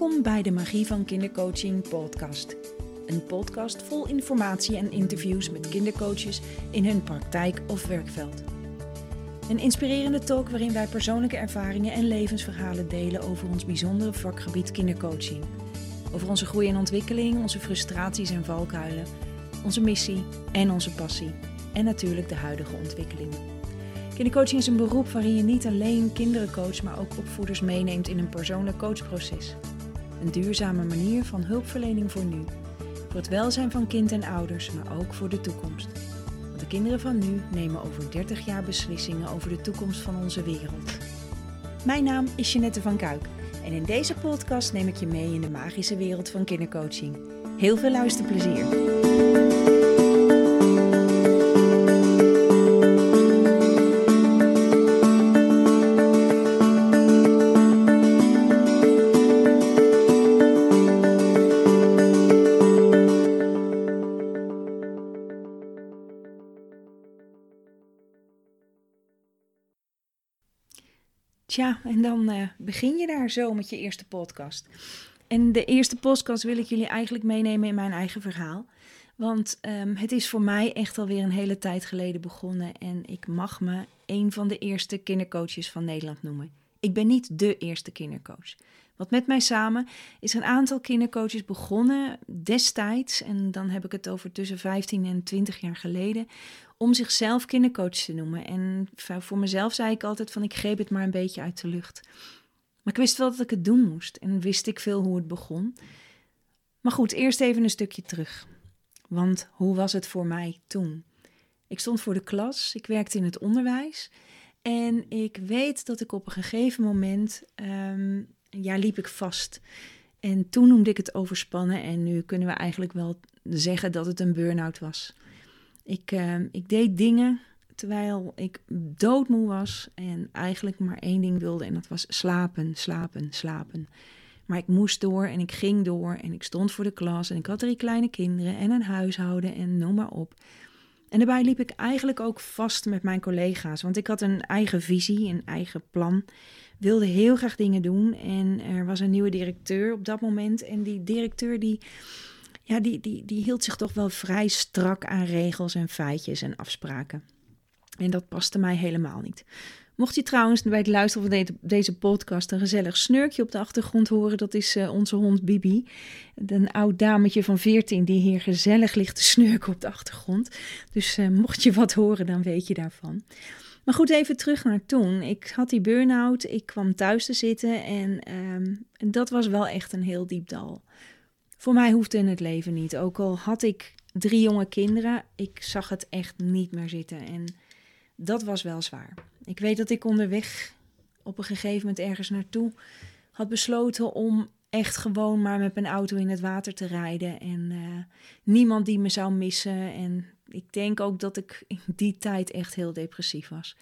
Welkom bij de Magie van Kindercoaching podcast. Een podcast vol informatie en interviews met kindercoaches in hun praktijk of werkveld. Een inspirerende talk waarin wij persoonlijke ervaringen en levensverhalen delen over ons bijzondere vakgebied kindercoaching. Over onze groei en ontwikkeling, onze frustraties en valkuilen, onze missie en onze passie. En natuurlijk de huidige ontwikkelingen. Kindercoaching is een beroep waarin je niet alleen kinderen coacht, maar ook opvoeders meeneemt in een persoonlijk coachproces. Een duurzame manier van hulpverlening voor nu. Voor het welzijn van kind en ouders, maar ook voor de toekomst. Want de kinderen van nu nemen over 30 jaar beslissingen over de toekomst van onze wereld. Mijn naam is Jeanette van Kuik en in deze podcast neem ik je mee in de magische wereld van kindercoaching. Heel veel luisterplezier! Tja, en dan uh, begin je daar zo met je eerste podcast. En de eerste podcast wil ik jullie eigenlijk meenemen in mijn eigen verhaal. Want um, het is voor mij echt alweer een hele tijd geleden begonnen. En ik mag me een van de eerste kindercoaches van Nederland noemen. Ik ben niet de eerste kindercoach. Want met mij samen is een aantal kindercoaches begonnen destijds, en dan heb ik het over tussen 15 en 20 jaar geleden, om zichzelf kindercoach te noemen. En voor mezelf zei ik altijd van ik greep het maar een beetje uit de lucht. Maar ik wist wel dat ik het doen moest en wist ik veel hoe het begon. Maar goed, eerst even een stukje terug. Want hoe was het voor mij toen? Ik stond voor de klas, ik werkte in het onderwijs en ik weet dat ik op een gegeven moment, um, ja, liep ik vast. En toen noemde ik het overspannen en nu kunnen we eigenlijk wel zeggen dat het een burn-out was. Ik, uh, ik deed dingen terwijl ik doodmoe was en eigenlijk maar één ding wilde en dat was slapen, slapen, slapen. Maar ik moest door en ik ging door en ik stond voor de klas en ik had drie kleine kinderen en een huishouden en noem maar op. En daarbij liep ik eigenlijk ook vast met mijn collega's, want ik had een eigen visie, een eigen plan. Wilde heel graag dingen doen en er was een nieuwe directeur op dat moment en die directeur die ja, die, die, die hield zich toch wel vrij strak aan regels en feitjes en afspraken. En dat paste mij helemaal niet. Mocht je trouwens bij het luisteren van deze podcast een gezellig snurkje op de achtergrond horen, dat is uh, onze hond Bibi. Een oud dametje van 14 die hier gezellig ligt te snurken op de achtergrond. Dus uh, mocht je wat horen, dan weet je daarvan. Maar goed, even terug naar toen. Ik had die burn-out, ik kwam thuis te zitten en um, dat was wel echt een heel diep dal. Voor mij hoefde in het leven niet. Ook al had ik drie jonge kinderen, ik zag het echt niet meer zitten. En dat was wel zwaar. Ik weet dat ik onderweg op een gegeven moment ergens naartoe had besloten om echt gewoon maar met mijn auto in het water te rijden. En uh, niemand die me zou missen. En ik denk ook dat ik in die tijd echt heel depressief was.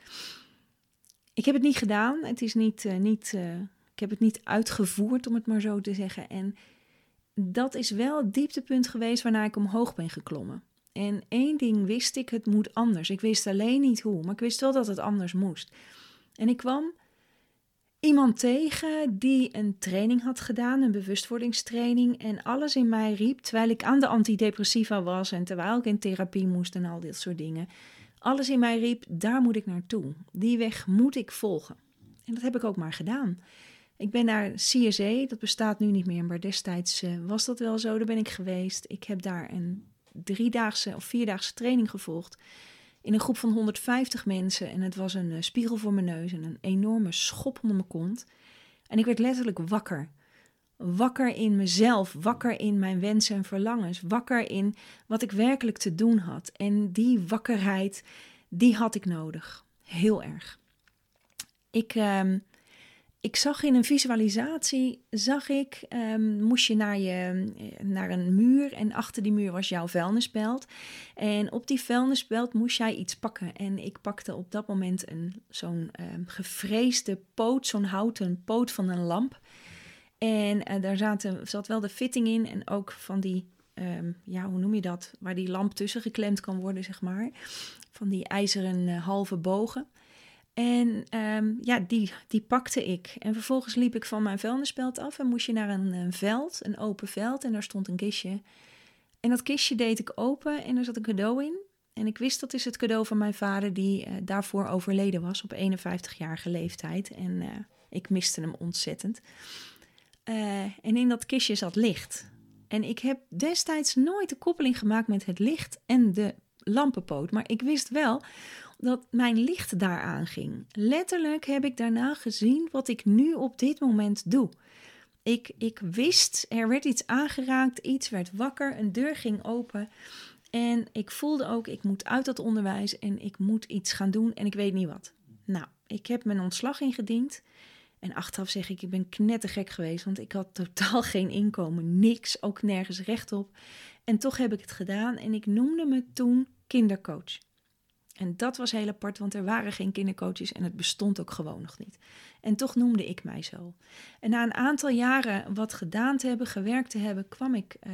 Ik heb het niet gedaan. Het is niet, uh, niet, uh, ik heb het niet uitgevoerd, om het maar zo te zeggen. En dat is wel het dieptepunt geweest waarna ik omhoog ben geklommen. En één ding wist ik, het moet anders. Ik wist alleen niet hoe, maar ik wist wel dat het anders moest. En ik kwam iemand tegen die een training had gedaan, een bewustwordingstraining. En alles in mij riep, terwijl ik aan de antidepressiva was en terwijl ik in therapie moest en al dit soort dingen. Alles in mij riep, daar moet ik naartoe. Die weg moet ik volgen. En dat heb ik ook maar gedaan. Ik ben naar CSE, dat bestaat nu niet meer, maar destijds uh, was dat wel zo. Daar ben ik geweest. Ik heb daar een driedaagse of vierdaagse training gevolgd. In een groep van 150 mensen. En het was een uh, spiegel voor mijn neus en een enorme schop onder mijn kont. En ik werd letterlijk wakker. Wakker in mezelf, wakker in mijn wensen en verlangens, wakker in wat ik werkelijk te doen had. En die wakkerheid, die had ik nodig. Heel erg. Ik. Uh, ik zag in een visualisatie, zag ik, um, moest je naar, je naar een muur en achter die muur was jouw vuilnisbelt. En op die vuilnisbelt moest jij iets pakken. En ik pakte op dat moment zo'n um, gevreesde poot, zo'n houten poot van een lamp. En uh, daar zaten, zat wel de fitting in en ook van die, um, ja, hoe noem je dat, waar die lamp tussen geklemd kan worden, zeg maar. Van die ijzeren uh, halve bogen. En ehm, ja, die, die pakte ik. En vervolgens liep ik van mijn vuilnisbelt af en moest je naar een, een, veld, een open veld. En daar stond een kistje. En dat kistje deed ik open en er zat een cadeau in. En ik wist dat is het cadeau van mijn vader die uh, daarvoor overleden was op 51-jarige leeftijd. En uh, ik miste hem ontzettend. Uh, en in dat kistje zat licht. En ik heb destijds nooit de koppeling gemaakt met het licht en de lampenpoot. Maar ik wist wel dat mijn licht daaraan ging. Letterlijk heb ik daarna gezien wat ik nu op dit moment doe. Ik, ik wist, er werd iets aangeraakt, iets werd wakker, een deur ging open. En ik voelde ook, ik moet uit dat onderwijs en ik moet iets gaan doen en ik weet niet wat. Nou, ik heb mijn ontslag ingediend. En achteraf zeg ik, ik ben knettergek geweest, want ik had totaal geen inkomen, niks, ook nergens recht op. En toch heb ik het gedaan en ik noemde me toen kindercoach. En dat was heel apart, want er waren geen kindercoaches en het bestond ook gewoon nog niet. En toch noemde ik mij zo. En na een aantal jaren wat gedaan te hebben, gewerkt te hebben, kwam ik uh,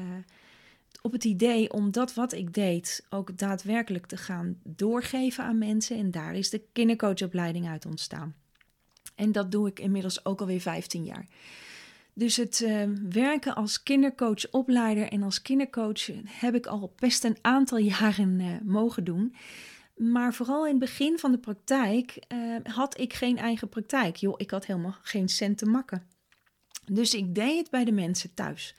op het idee om dat wat ik deed ook daadwerkelijk te gaan doorgeven aan mensen. En daar is de kindercoachopleiding uit ontstaan. En dat doe ik inmiddels ook alweer 15 jaar. Dus het uh, werken als kindercoach-opleider en als kindercoach heb ik al best een aantal jaren uh, mogen doen. Maar vooral in het begin van de praktijk uh, had ik geen eigen praktijk. Joh, ik had helemaal geen cent te makken. Dus ik deed het bij de mensen thuis.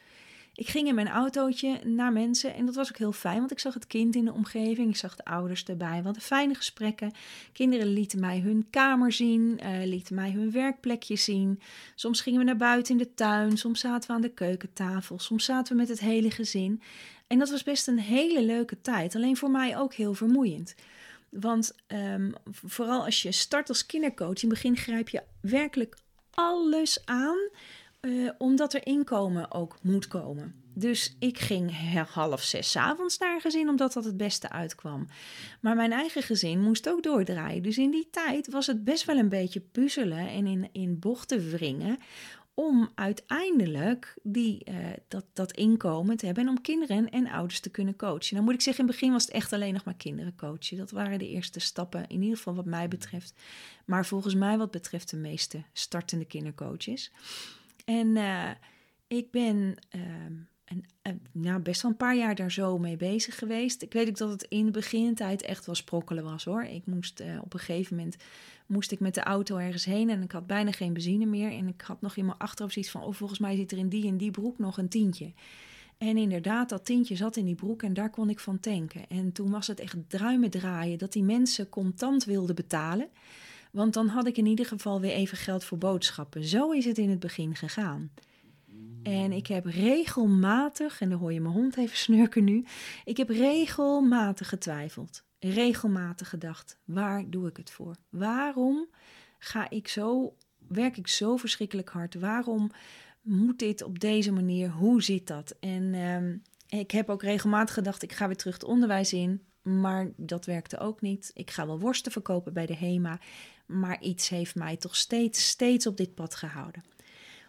Ik ging in mijn autootje naar mensen en dat was ook heel fijn, want ik zag het kind in de omgeving, ik zag de ouders erbij. We hadden fijne gesprekken. Kinderen lieten mij hun kamer zien, uh, lieten mij hun werkplekje zien. Soms gingen we naar buiten in de tuin, soms zaten we aan de keukentafel, soms zaten we met het hele gezin. En dat was best een hele leuke tijd, alleen voor mij ook heel vermoeiend. Want um, vooral als je start als kindercoach, in het begin grijp je werkelijk alles aan uh, omdat er inkomen ook moet komen. Dus ik ging half zes avonds naar gezin, omdat dat het beste uitkwam. Maar mijn eigen gezin moest ook doordraaien. Dus in die tijd was het best wel een beetje puzzelen en in, in bochten wringen om uiteindelijk die, uh, dat, dat inkomen te hebben en om kinderen en ouders te kunnen coachen. Nou moet ik zeggen, in het begin was het echt alleen nog maar kinderen coachen. Dat waren de eerste stappen, in ieder geval wat mij betreft. Maar volgens mij wat betreft de meeste startende kindercoaches. En uh, ik ben uh, een, nou, best wel een paar jaar daar zo mee bezig geweest. Ik weet ook dat het in de begintijd echt wel sprokkelen was hoor. Ik moest uh, op een gegeven moment moest ik met de auto ergens heen en ik had bijna geen benzine meer. En ik had nog in mijn achterhoofd zoiets van, oh volgens mij zit er in die en die broek nog een tientje. En inderdaad, dat tientje zat in die broek en daar kon ik van tanken. En toen was het echt druimen draaien dat die mensen contant wilden betalen. Want dan had ik in ieder geval weer even geld voor boodschappen. Zo is het in het begin gegaan. En ik heb regelmatig, en dan hoor je mijn hond even snurken nu. Ik heb regelmatig getwijfeld. Regelmatig gedacht: waar doe ik het voor? Waarom ga ik zo, werk ik zo verschrikkelijk hard? Waarom moet dit op deze manier? Hoe zit dat? En um, ik heb ook regelmatig gedacht: ik ga weer terug het onderwijs in. Maar dat werkte ook niet. Ik ga wel worsten verkopen bij de HEMA. Maar iets heeft mij toch steeds, steeds op dit pad gehouden.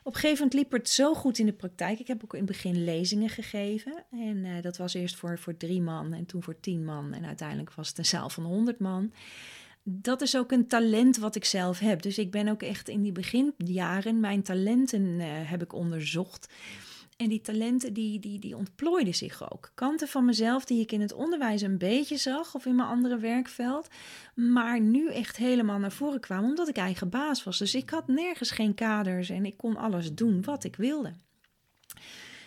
Op een gegeven moment liep het zo goed in de praktijk. Ik heb ook in het begin lezingen gegeven. En uh, dat was eerst voor, voor drie man en toen voor tien man. En uiteindelijk was het een zaal van honderd man. Dat is ook een talent wat ik zelf heb. Dus ik ben ook echt in die beginjaren mijn talenten uh, heb ik onderzocht. En die talenten die, die, die ontplooiden zich ook. Kanten van mezelf die ik in het onderwijs een beetje zag of in mijn andere werkveld. Maar nu echt helemaal naar voren kwamen omdat ik eigen baas was. Dus ik had nergens geen kaders en ik kon alles doen wat ik wilde.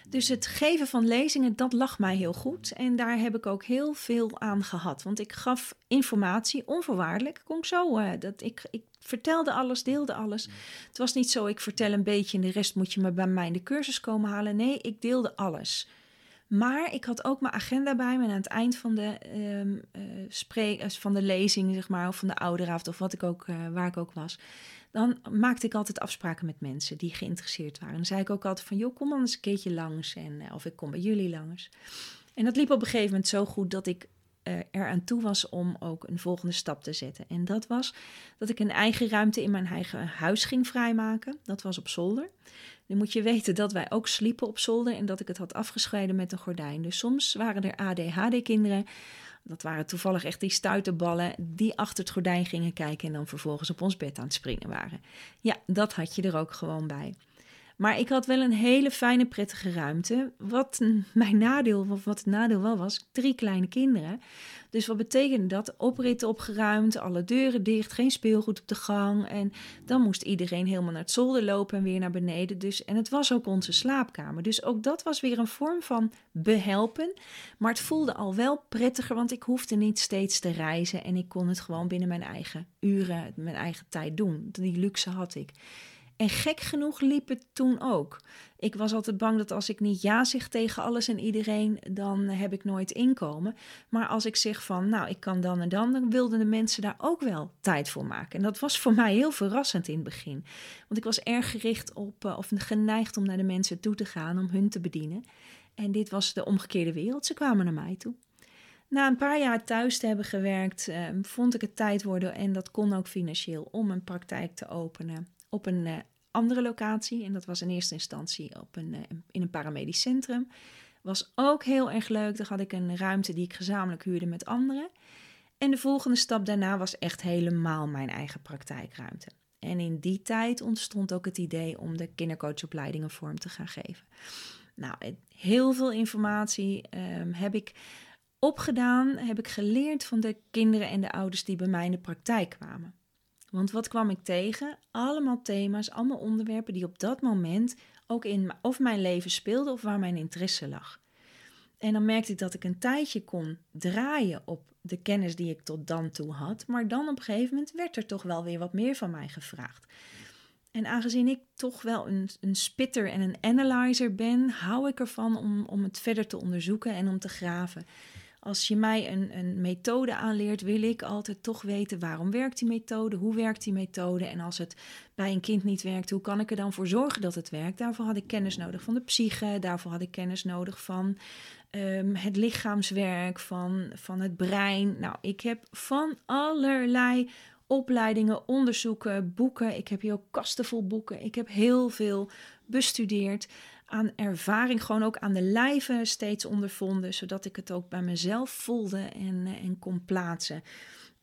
Dus het geven van lezingen, dat lag mij heel goed. En daar heb ik ook heel veel aan gehad. Want ik gaf informatie onvoorwaardelijk. Kom zo, uh, dat ik, ik vertelde alles, deelde alles. Het was niet zo, ik vertel een beetje en de rest moet je maar bij mij in de cursus komen halen. Nee, ik deelde alles. Maar ik had ook mijn agenda bij me en aan het eind van de, um, uh, spreek, van de lezing, zeg maar, of van de ouderavond of wat ik ook, uh, waar ik ook was, dan maakte ik altijd afspraken met mensen die geïnteresseerd waren. En dan zei ik ook altijd van, joh, kom dan eens een keertje langs en of ik kom bij jullie langs. En dat liep op een gegeven moment zo goed dat ik uh, eraan toe was om ook een volgende stap te zetten. En dat was dat ik een eigen ruimte in mijn eigen huis ging vrijmaken. Dat was op zolder. Nu moet je weten dat wij ook sliepen op zolder en dat ik het had afgescheiden met een gordijn. Dus soms waren er ADHD-kinderen Dat waren toevallig echt die stuiterballen die achter het gordijn gingen kijken en dan vervolgens op ons bed aan het springen waren. Ja, dat had je er ook gewoon bij. Maar ik had wel een hele fijne, prettige ruimte. Wat mijn nadeel, of wat het nadeel wel was, drie kleine kinderen. Dus wat betekende dat? Oprit opgeruimd, alle deuren dicht, geen speelgoed op de gang. En dan moest iedereen helemaal naar het zolder lopen en weer naar beneden. Dus, en het was ook onze slaapkamer. Dus ook dat was weer een vorm van behelpen. Maar het voelde al wel prettiger, want ik hoefde niet steeds te reizen. En ik kon het gewoon binnen mijn eigen uren, mijn eigen tijd doen. Die luxe had ik. En gek genoeg liep het toen ook. Ik was altijd bang dat als ik niet ja zeg tegen alles en iedereen, dan heb ik nooit inkomen. Maar als ik zeg van, nou, ik kan dan en dan, dan wilden de mensen daar ook wel tijd voor maken. En dat was voor mij heel verrassend in het begin. Want ik was erg gericht op, uh, of geneigd om naar de mensen toe te gaan, om hun te bedienen. En dit was de omgekeerde wereld. Ze kwamen naar mij toe. Na een paar jaar thuis te hebben gewerkt, uh, vond ik het tijd worden, en dat kon ook financieel, om een praktijk te openen op een uh, andere locatie. En dat was in eerste instantie op een, uh, in een paramedisch centrum. Was ook heel erg leuk. Daar had ik een ruimte die ik gezamenlijk huurde met anderen. En de volgende stap daarna was echt helemaal mijn eigen praktijkruimte. En in die tijd ontstond ook het idee om de kindercoachopleidingen vorm te gaan geven. Nou, heel veel informatie um, heb ik opgedaan, heb ik geleerd van de kinderen en de ouders die bij mij in de praktijk kwamen. Want wat kwam ik tegen? Allemaal thema's, allemaal onderwerpen die op dat moment ook in of mijn leven speelden of waar mijn interesse lag. En dan merkte ik dat ik een tijdje kon draaien op de kennis die ik tot dan toe had. Maar dan op een gegeven moment werd er toch wel weer wat meer van mij gevraagd. En aangezien ik toch wel een, een spitter en een analyzer ben, hou ik ervan om, om het verder te onderzoeken en om te graven. Als je mij een, een methode aanleert, wil ik altijd toch weten waarom werkt die methode, hoe werkt die methode en als het bij een kind niet werkt, hoe kan ik er dan voor zorgen dat het werkt? Daarvoor had ik kennis nodig van de psyche, daarvoor had ik kennis nodig van um, het lichaamswerk, van, van het brein. Nou, ik heb van allerlei opleidingen, onderzoeken, boeken. Ik heb hier ook kasten vol boeken. Ik heb heel veel bestudeerd aan ervaring, gewoon ook aan de lijve steeds ondervonden, zodat ik het ook bij mezelf voelde en, eh, en kon plaatsen.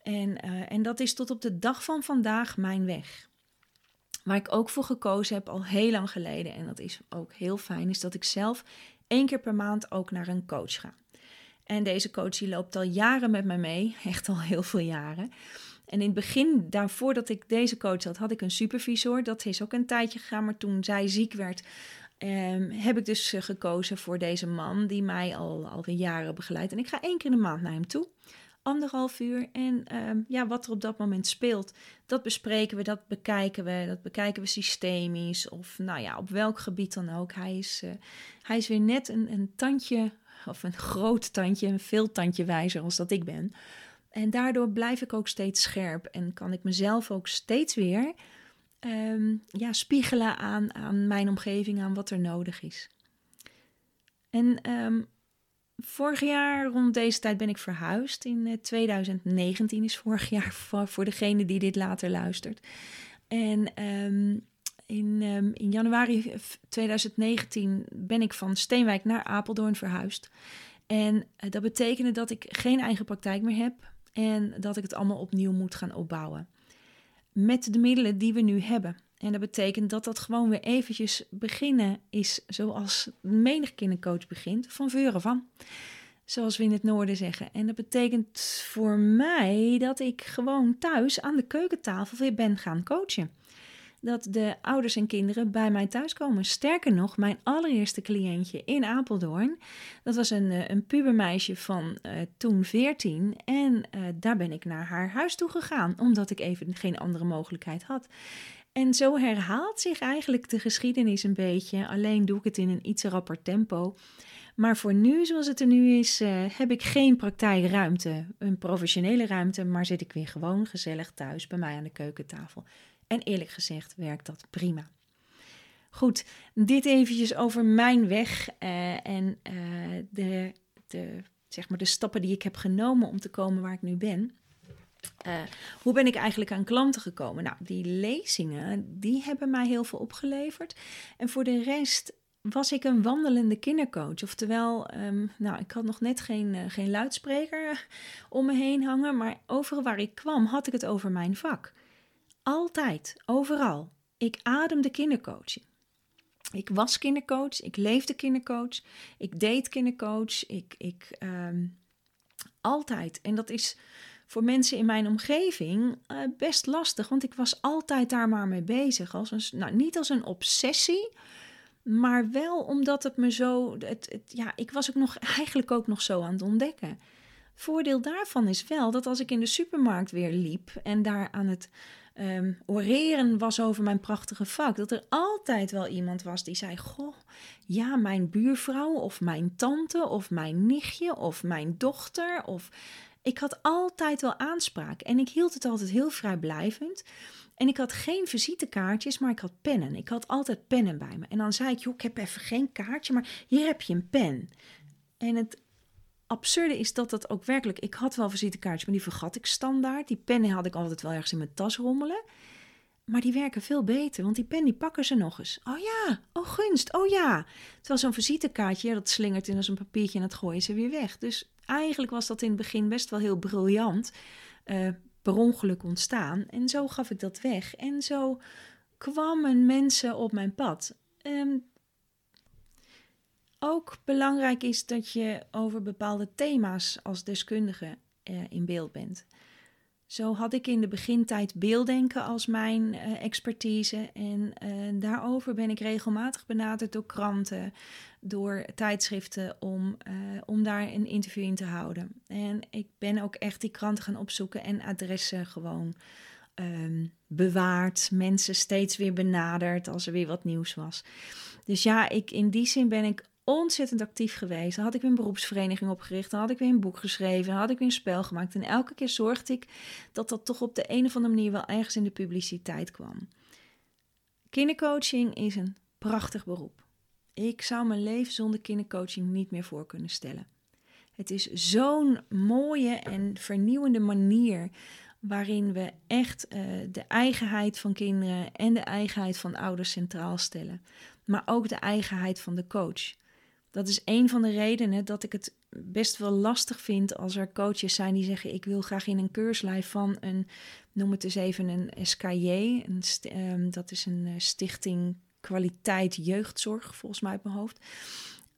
En, uh, en dat is tot op de dag van vandaag mijn weg. Waar ik ook voor gekozen heb al heel lang geleden, en dat is ook heel fijn, is dat ik zelf één keer per maand ook naar een coach ga. En deze coach die loopt al jaren met mij mee, echt al heel veel jaren. En in het begin, daarvoor dat ik deze coach had, had ik een supervisor. Dat is ook een tijdje gegaan, maar toen zij ziek werd, Um, heb ik dus uh, gekozen voor deze man die mij al alweer jaren begeleidt. En ik ga één keer in de maand naar hem toe. Anderhalf uur. En um, ja, wat er op dat moment speelt, dat bespreken we, dat bekijken we. Dat bekijken we systemisch of nou ja, op welk gebied dan ook. Hij is, uh, hij is weer net een, een tandje, of een groot tandje, een veel tandje wijzer als dat ik ben. En daardoor blijf ik ook steeds scherp en kan ik mezelf ook steeds weer um, ja, spiegelen aan, aan mijn omgeving, aan wat er nodig is. En um, vorig jaar rond deze tijd ben ik verhuisd. In 2019 eh, is vorig jaar voor, degene die dit later luistert. En um, in, in januari 2019 ben ik van Steenwijk naar Apeldoorn verhuisd. En uh, dat betekende dat ik geen eigen praktijk meer heb en dat ik het allemaal opnieuw moet gaan opbouwen met de middelen die we nu hebben. En dat betekent dat dat gewoon weer eventjes beginnen is zoals menig kindercoach begint, van veuren van. Zoals we in het noorden zeggen. En dat betekent voor mij dat ik gewoon thuis aan de keukentafel weer ben gaan coachen dat de ouders en kinderen bij mij thuiskomen. Sterker nog, mijn allereerste cliëntje in Apeldoorn, dat was een, eh, een pubermeisje van uh, toen 14. En uh, daar ben ik naar haar huis toe gegaan, omdat ik even geen andere mogelijkheid had. En zo herhaalt zich eigenlijk de geschiedenis een beetje. Alleen doe ik het in een iets rapper tempo. Maar voor nu, zoals het er nu is, uh, heb ik geen praktijkruimte, een professionele ruimte, maar zit ik weer gewoon gezellig thuis bij mij aan de keukentafel. En eerlijk gezegd werkt dat prima. Goed, dit eventjes over mijn weg uh, en uh, de, de, zeg maar de stappen die ik heb genomen om te komen waar ik nu ben. Uh, hoe ben ik eigenlijk aan klanten gekomen? Nou, die lezingen, die hebben mij heel veel opgeleverd. En voor de rest was ik een wandelende kindercoach. Oftewel, ehm, nou, ik had nog net geen, uh, geen luidspreker om me heen hangen, maar overal waar ik kwam had ik het over mijn vak. Altijd, overal. Ik ademde kindercoaching. Ik was kindercoach, ik leefde kindercoach, ik deed kindercoach, ik, ik ehm, altijd. En dat is voor mensen in mijn omgeving uh, best lastig, want ik was altijd daar maar mee bezig. Als een, nou, niet als een obsessie, maar wel omdat het me zo. Het, ja, ik was ook nog eigenlijk ook nog zo aan het ontdekken. Voordeel daarvan is wel dat als ik in de supermarkt weer liep en daar aan het um, oreren was over mijn prachtige vak, dat er altijd wel iemand was die zei: Goh, ja, mijn buurvrouw of mijn tante of mijn nichtje of mijn dochter. Of ik had altijd wel aanspraak en ik hield het altijd heel vrijblijvend. En ik had geen visitekaartjes, maar ik had pennen. Ik had altijd pennen bij me. En dan zei ik, joh, ik heb even geen kaartje, maar hier heb je een pen. En het absurde is dat dat ook werkelijk... Ik had wel visitekaartjes, maar die vergat ik standaard. Die pennen had ik altijd wel ergens in mijn tas rommelen. Maar die werken veel beter, want die pen die pakken ze nog eens. Oh ja, oh gunst, oh ja. Terwijl zo'n visitekaartje, dat slingert in als een papiertje en dat gooien ze weer weg. Dus eigenlijk was dat in het begin best wel heel briljant. Uh, per ongeluk ontstaan. En zo gaf ik dat weg. En zo kwamen mensen op mijn pad. Um, ook belangrijk is dat je over bepaalde thema's als deskundige uh, in beeld bent. Zo had ik in de begintijd beelddenken als mijn uh, expertise. En uh, daarover ben ik regelmatig benaderd door kranten, door tijdschriften om, uh, om daar een interview in te houden. En ik ben ook echt die kranten gaan opzoeken en adressen gewoon um, bewaard. Mensen steeds weer benaderd als er weer wat nieuws was. Dus ja, ik, in die zin ben ik ontzettend actief geweest. Dan had ik weer een beroepsvereniging opgericht. Dan had ik weer een boek geschreven. Dan had ik weer een spel gemaakt. En elke keer zorgde ik dat dat toch op de een of andere manier wel ergens in de publiciteit kwam. Kindercoaching is een prachtig beroep. Ik zou mijn leven zonder kindercoaching niet meer voor kunnen stellen. Het is zo'n mooie en vernieuwende manier waarin we echt uh, de eigenheid van kinderen en de eigenheid van ouders centraal stellen. Maar ook de eigenheid van de coach. Dat is een van de redenen dat ik het best wel lastig vind als er coaches zijn die zeggen: Ik wil graag in een keurslijf van een, noem het eens even een SKJ. Um, dat is een uh, stichting kwaliteit jeugdzorg, volgens mij uit mijn hoofd.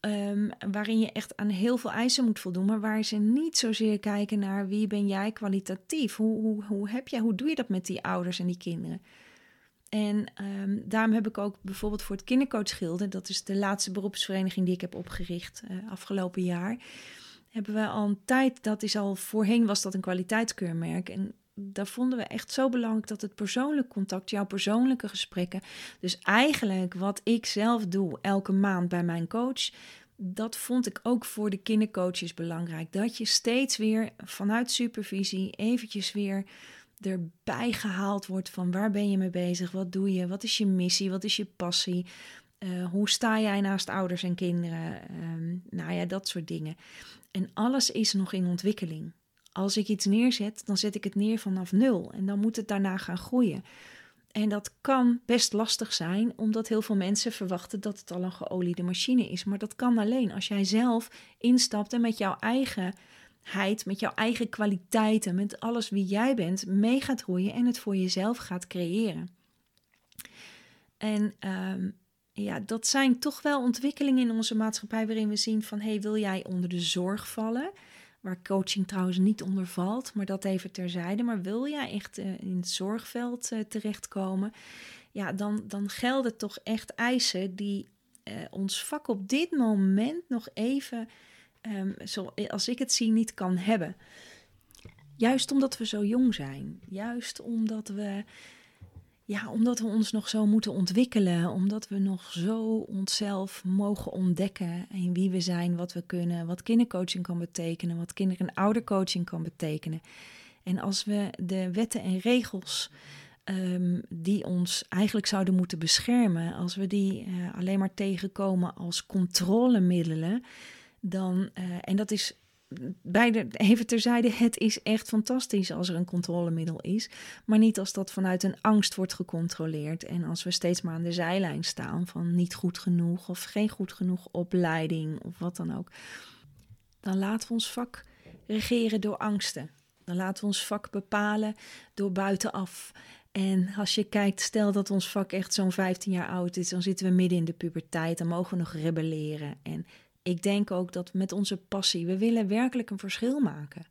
Um, waarin je echt aan heel veel eisen moet voldoen, maar waar ze niet zozeer kijken naar wie ben jij kwalitatief? Hoe, hoe, hoe, heb jij, hoe doe je dat met die ouders en die kinderen? En um, daarom heb ik ook bijvoorbeeld voor het kindercoach dat is de laatste beroepsvereniging die ik heb opgericht uh, afgelopen jaar, hebben we al een tijd, dat is al voorheen was dat een kwaliteitskeurmerk. En daar vonden we echt zo belangrijk dat het persoonlijk contact, jouw persoonlijke gesprekken, dus eigenlijk wat ik zelf doe elke maand bij mijn coach, dat vond ik ook voor de kindercoaches belangrijk. Dat je steeds weer vanuit supervisie eventjes weer erbij gehaald wordt van waar ben je mee bezig, wat doe je, wat is je missie, wat is je passie, uh, hoe sta jij naast ouders en kinderen, um, nou ja, dat soort dingen. En alles is nog in ontwikkeling. Als ik iets neerzet, dan zet ik het neer vanaf nul en dan moet het daarna gaan groeien. En dat kan best lastig zijn, omdat heel veel mensen verwachten dat het al een geoliede machine is. Maar dat kan alleen als jij zelf instapt en met jouw eigen met jouw eigen kwaliteiten, met alles wie jij bent, mee gaat groeien en het voor jezelf gaat creëren. En um, ja, dat zijn toch wel ontwikkelingen in onze maatschappij waarin we zien van hey, wil jij onder de zorg vallen? Waar coaching trouwens niet onder valt, maar dat even terzijde. Maar wil jij echt uh, in het zorgveld uh, terechtkomen? Ja, dan, dan gelden toch echt eisen die uh, ons vak op dit moment nog even um, zoals ik het zie, niet kan hebben. Juist omdat we zo jong zijn. Juist omdat we, ja, omdat we ons nog zo moeten ontwikkelen. Omdat we nog zo onszelf mogen ontdekken. En wie we zijn, wat we kunnen. Wat kindercoaching kan betekenen. Wat kinder- en oudercoaching kan betekenen. En als we de wetten en regels um, die ons eigenlijk zouden moeten beschermen. Als we die uh, alleen maar tegenkomen als controlemiddelen dan, uh, en dat is bij de, even terzijde, het is echt fantastisch als er een controlemiddel is. Maar niet als dat vanuit een angst wordt gecontroleerd. En als we steeds maar aan de zijlijn staan van niet goed genoeg of geen goed genoeg opleiding of wat dan ook. Dan laten we ons vak regeren door angsten. Dan laten we ons vak bepalen door buitenaf. En als je kijkt, stel dat ons vak echt zo'n 15 jaar oud is, dan zitten we midden in de puberteit, dan mogen we nog rebelleren. En ik denk ook dat met onze passie, we willen werkelijk een verschil maken.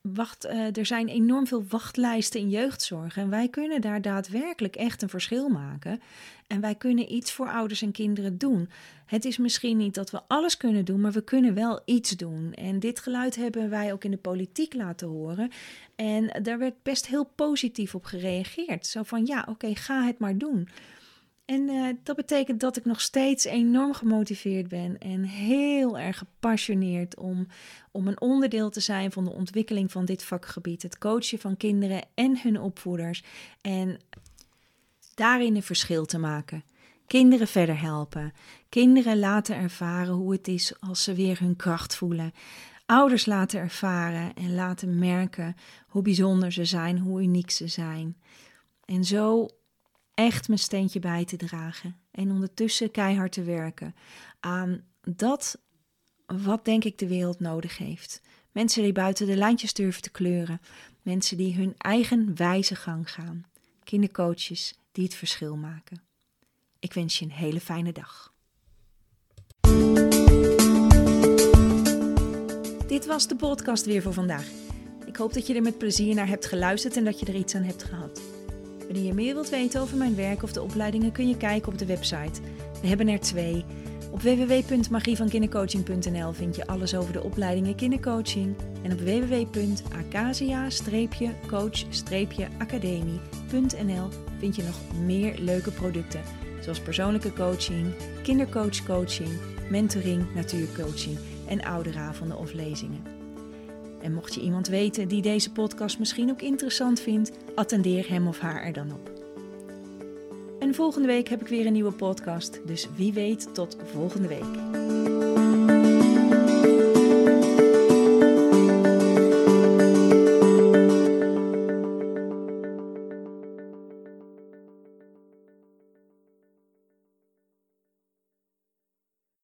Wacht, uh, er zijn enorm veel wachtlijsten in jeugdzorg en wij kunnen daar daadwerkelijk echt een verschil maken. En wij kunnen iets voor ouders en kinderen doen. Het is misschien niet dat we alles kunnen doen, maar we kunnen wel iets doen. En dit geluid hebben wij ook in de politiek laten horen. En daar werd best heel positief op gereageerd. Zo van ja, oké, ga het maar doen. En uh, dat betekent dat ik nog steeds enorm gemotiveerd ben en heel erg gepassioneerd om, om een onderdeel te zijn van de ontwikkeling van dit vakgebied. Het coachen van kinderen en hun opvoeders. En daarin een verschil te maken. Kinderen verder helpen. Kinderen laten ervaren hoe het is als ze weer hun kracht voelen. Ouders laten ervaren en laten merken hoe bijzonder ze zijn, hoe uniek ze zijn. En zo echt mijn steentje bij te dragen. En ondertussen keihard te werken aan dat wat denk ik de wereld nodig heeft. Mensen die buiten de lijntjes durven te kleuren. Mensen die hun eigen wijze gang gaan. Kindercoaches die het verschil maken. Ik wens je een hele fijne dag. Dit was de podcast weer voor vandaag. Ik hoop dat je er met plezier naar hebt geluisterd en dat je er iets aan hebt gehad. Wanneer je meer wilt weten over mijn werk of de opleidingen kun je kijken op de website. We hebben er twee. Op www.magievankindercoaching.nl vind je alles over de opleidingen kindercoaching. En op www.acasia-coach-academie.nl vind je nog meer leuke producten. Zoals persoonlijke coaching, kindercoachcoaching, mentoring, natuurcoaching en ouderavonden of lezingen. En mocht je iemand weten die deze podcast misschien ook interessant vindt, attendeer hem of haar er dan op. En volgende week heb ik weer een nieuwe podcast, dus wie weet tot volgende week.